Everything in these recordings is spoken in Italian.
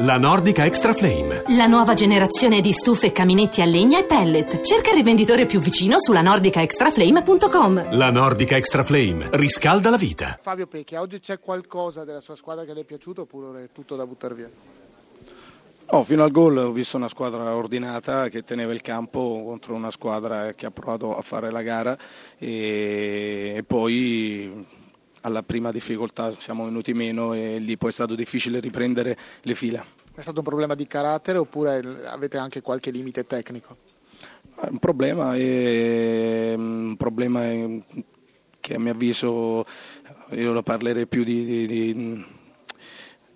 La Nordica Extra Flame. La nuova generazione di stufe, caminetti a legna e pellet. Cerca il rivenditore più vicino sulla nordicaextraflame.com. La Nordica Extra Flame riscalda la vita. Fabio Pecchia, oggi c'è qualcosa della sua squadra che le è piaciuto oppure è tutto da buttare via? Oh, fino al gol ho visto una squadra ordinata che teneva il campo contro una squadra che ha provato a fare la gara e, e poi alla prima difficoltà siamo venuti meno e lì poi è stato difficile riprendere le fila. È stato un problema di carattere oppure avete anche qualche limite tecnico? Un problema, è, un problema che a mio avviso io lo parlerei più di, di, di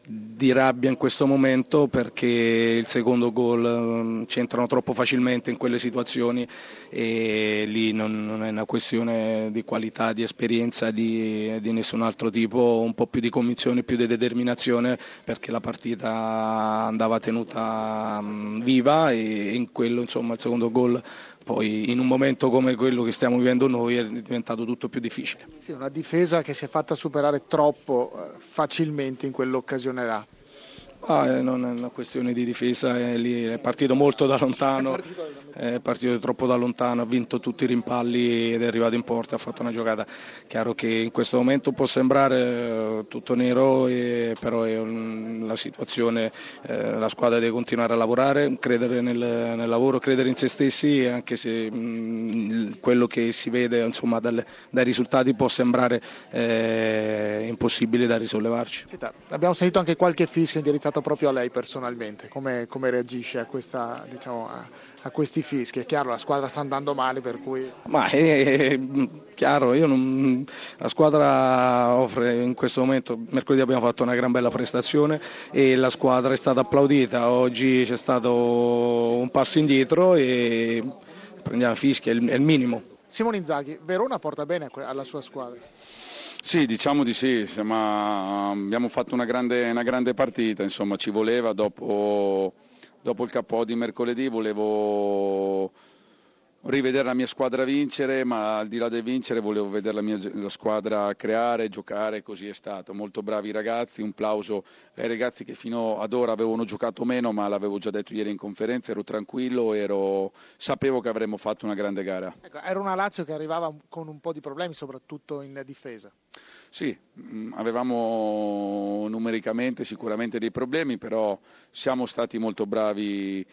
di rabbia in questo momento perché il secondo gol ehm, ci entrano troppo facilmente in quelle situazioni e lì non, non è una questione di qualità, di esperienza di, di, nessun altro tipo, un po' più di convinzione, più di determinazione perché la partita andava tenuta mm, viva e in quello insomma il secondo gol poi in un momento come quello che stiamo vivendo noi è diventato tutto più difficile. Sì, una difesa che si è fatta superare troppo eh, facilmente in quell'occasione là. Ah, eh, non è una questione di difesa, è, lì, è partito molto da lontano, è partito troppo da lontano, ha vinto tutti i rimpalli ed è arrivato in porta, ha fatto una giocata. Chiaro che in questo momento può sembrare eh, tutto nero, però è la situazione, eh, la squadra deve continuare a lavorare, credere nel, nel lavoro, credere in se stessi, anche se mh, quello che si vede insomma, dalle, dai risultati può sembrare eh, impossibile da risollevarci. Senta, abbiamo sentito anche qualche fischio indirizzato proprio a lei personalmente, come, come reagisce a, questa, diciamo, a, a, questi fischi? È chiaro, la squadra sta andando male per cui... Ma è, è chiaro, non, la squadra offre in questo momento, mercoledì abbiamo fatto una gran bella prestazione e la squadra è stata applaudita, oggi c'è stato un passo indietro e prendiamo fischi, è il, è il minimo. Simone Inzaghi, Verona porta bene alla sua squadra? Sì, diciamo di sì, Siamo, abbiamo fatto una grande, una grande, partita, insomma ci voleva dopo, dopo il capo di mercoledì, volevo rivedere la mia squadra vincere, ma al di là del vincere volevo vedere la mia la squadra creare, giocare, così è stato. Molto bravi ragazzi, un plauso ai ragazzi che fino ad ora avevano giocato meno, ma l'avevo già detto ieri in conferenza, ero tranquillo, ero... sapevo che avremmo fatto una grande gara. Ecco, era una Lazio che arrivava con un po' di problemi, soprattutto in difesa. Sì, mm, avevamo numericamente sicuramente dei problemi, però siamo stati molto bravi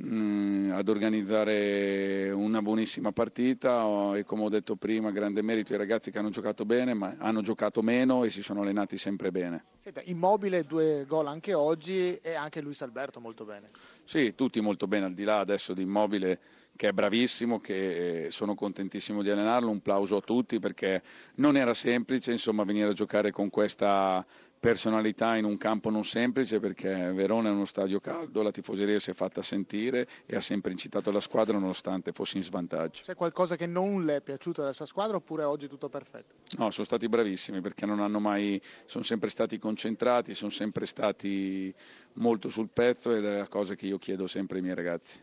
Mm, ad organizzare una buonissima partita e come ho detto prima grande merito ai ragazzi che hanno giocato bene ma hanno giocato meno e si sono allenati sempre bene. Senta, immobile due gol anche oggi e anche Luis Alberto molto bene. Sì, tutti molto bene al di là adesso di Immobile che è bravissimo, che sono contentissimo di allenarlo, un plauso a tutti perché non era semplice insomma, venire a giocare con questa personalità in un campo non semplice perché Verona è uno stadio caldo, la tifoseria si è fatta sentire e ha sempre incitato la squadra nonostante fosse in svantaggio. C'è qualcosa che non le è piaciuto della sua squadra oppure oggi è tutto perfetto? No, sono stati bravissimi perché non hanno mai, sono sempre stati concentrati, sono sempre stati molto sul pezzo ed è la cosa che io chiedo sempre ai miei ragazzi.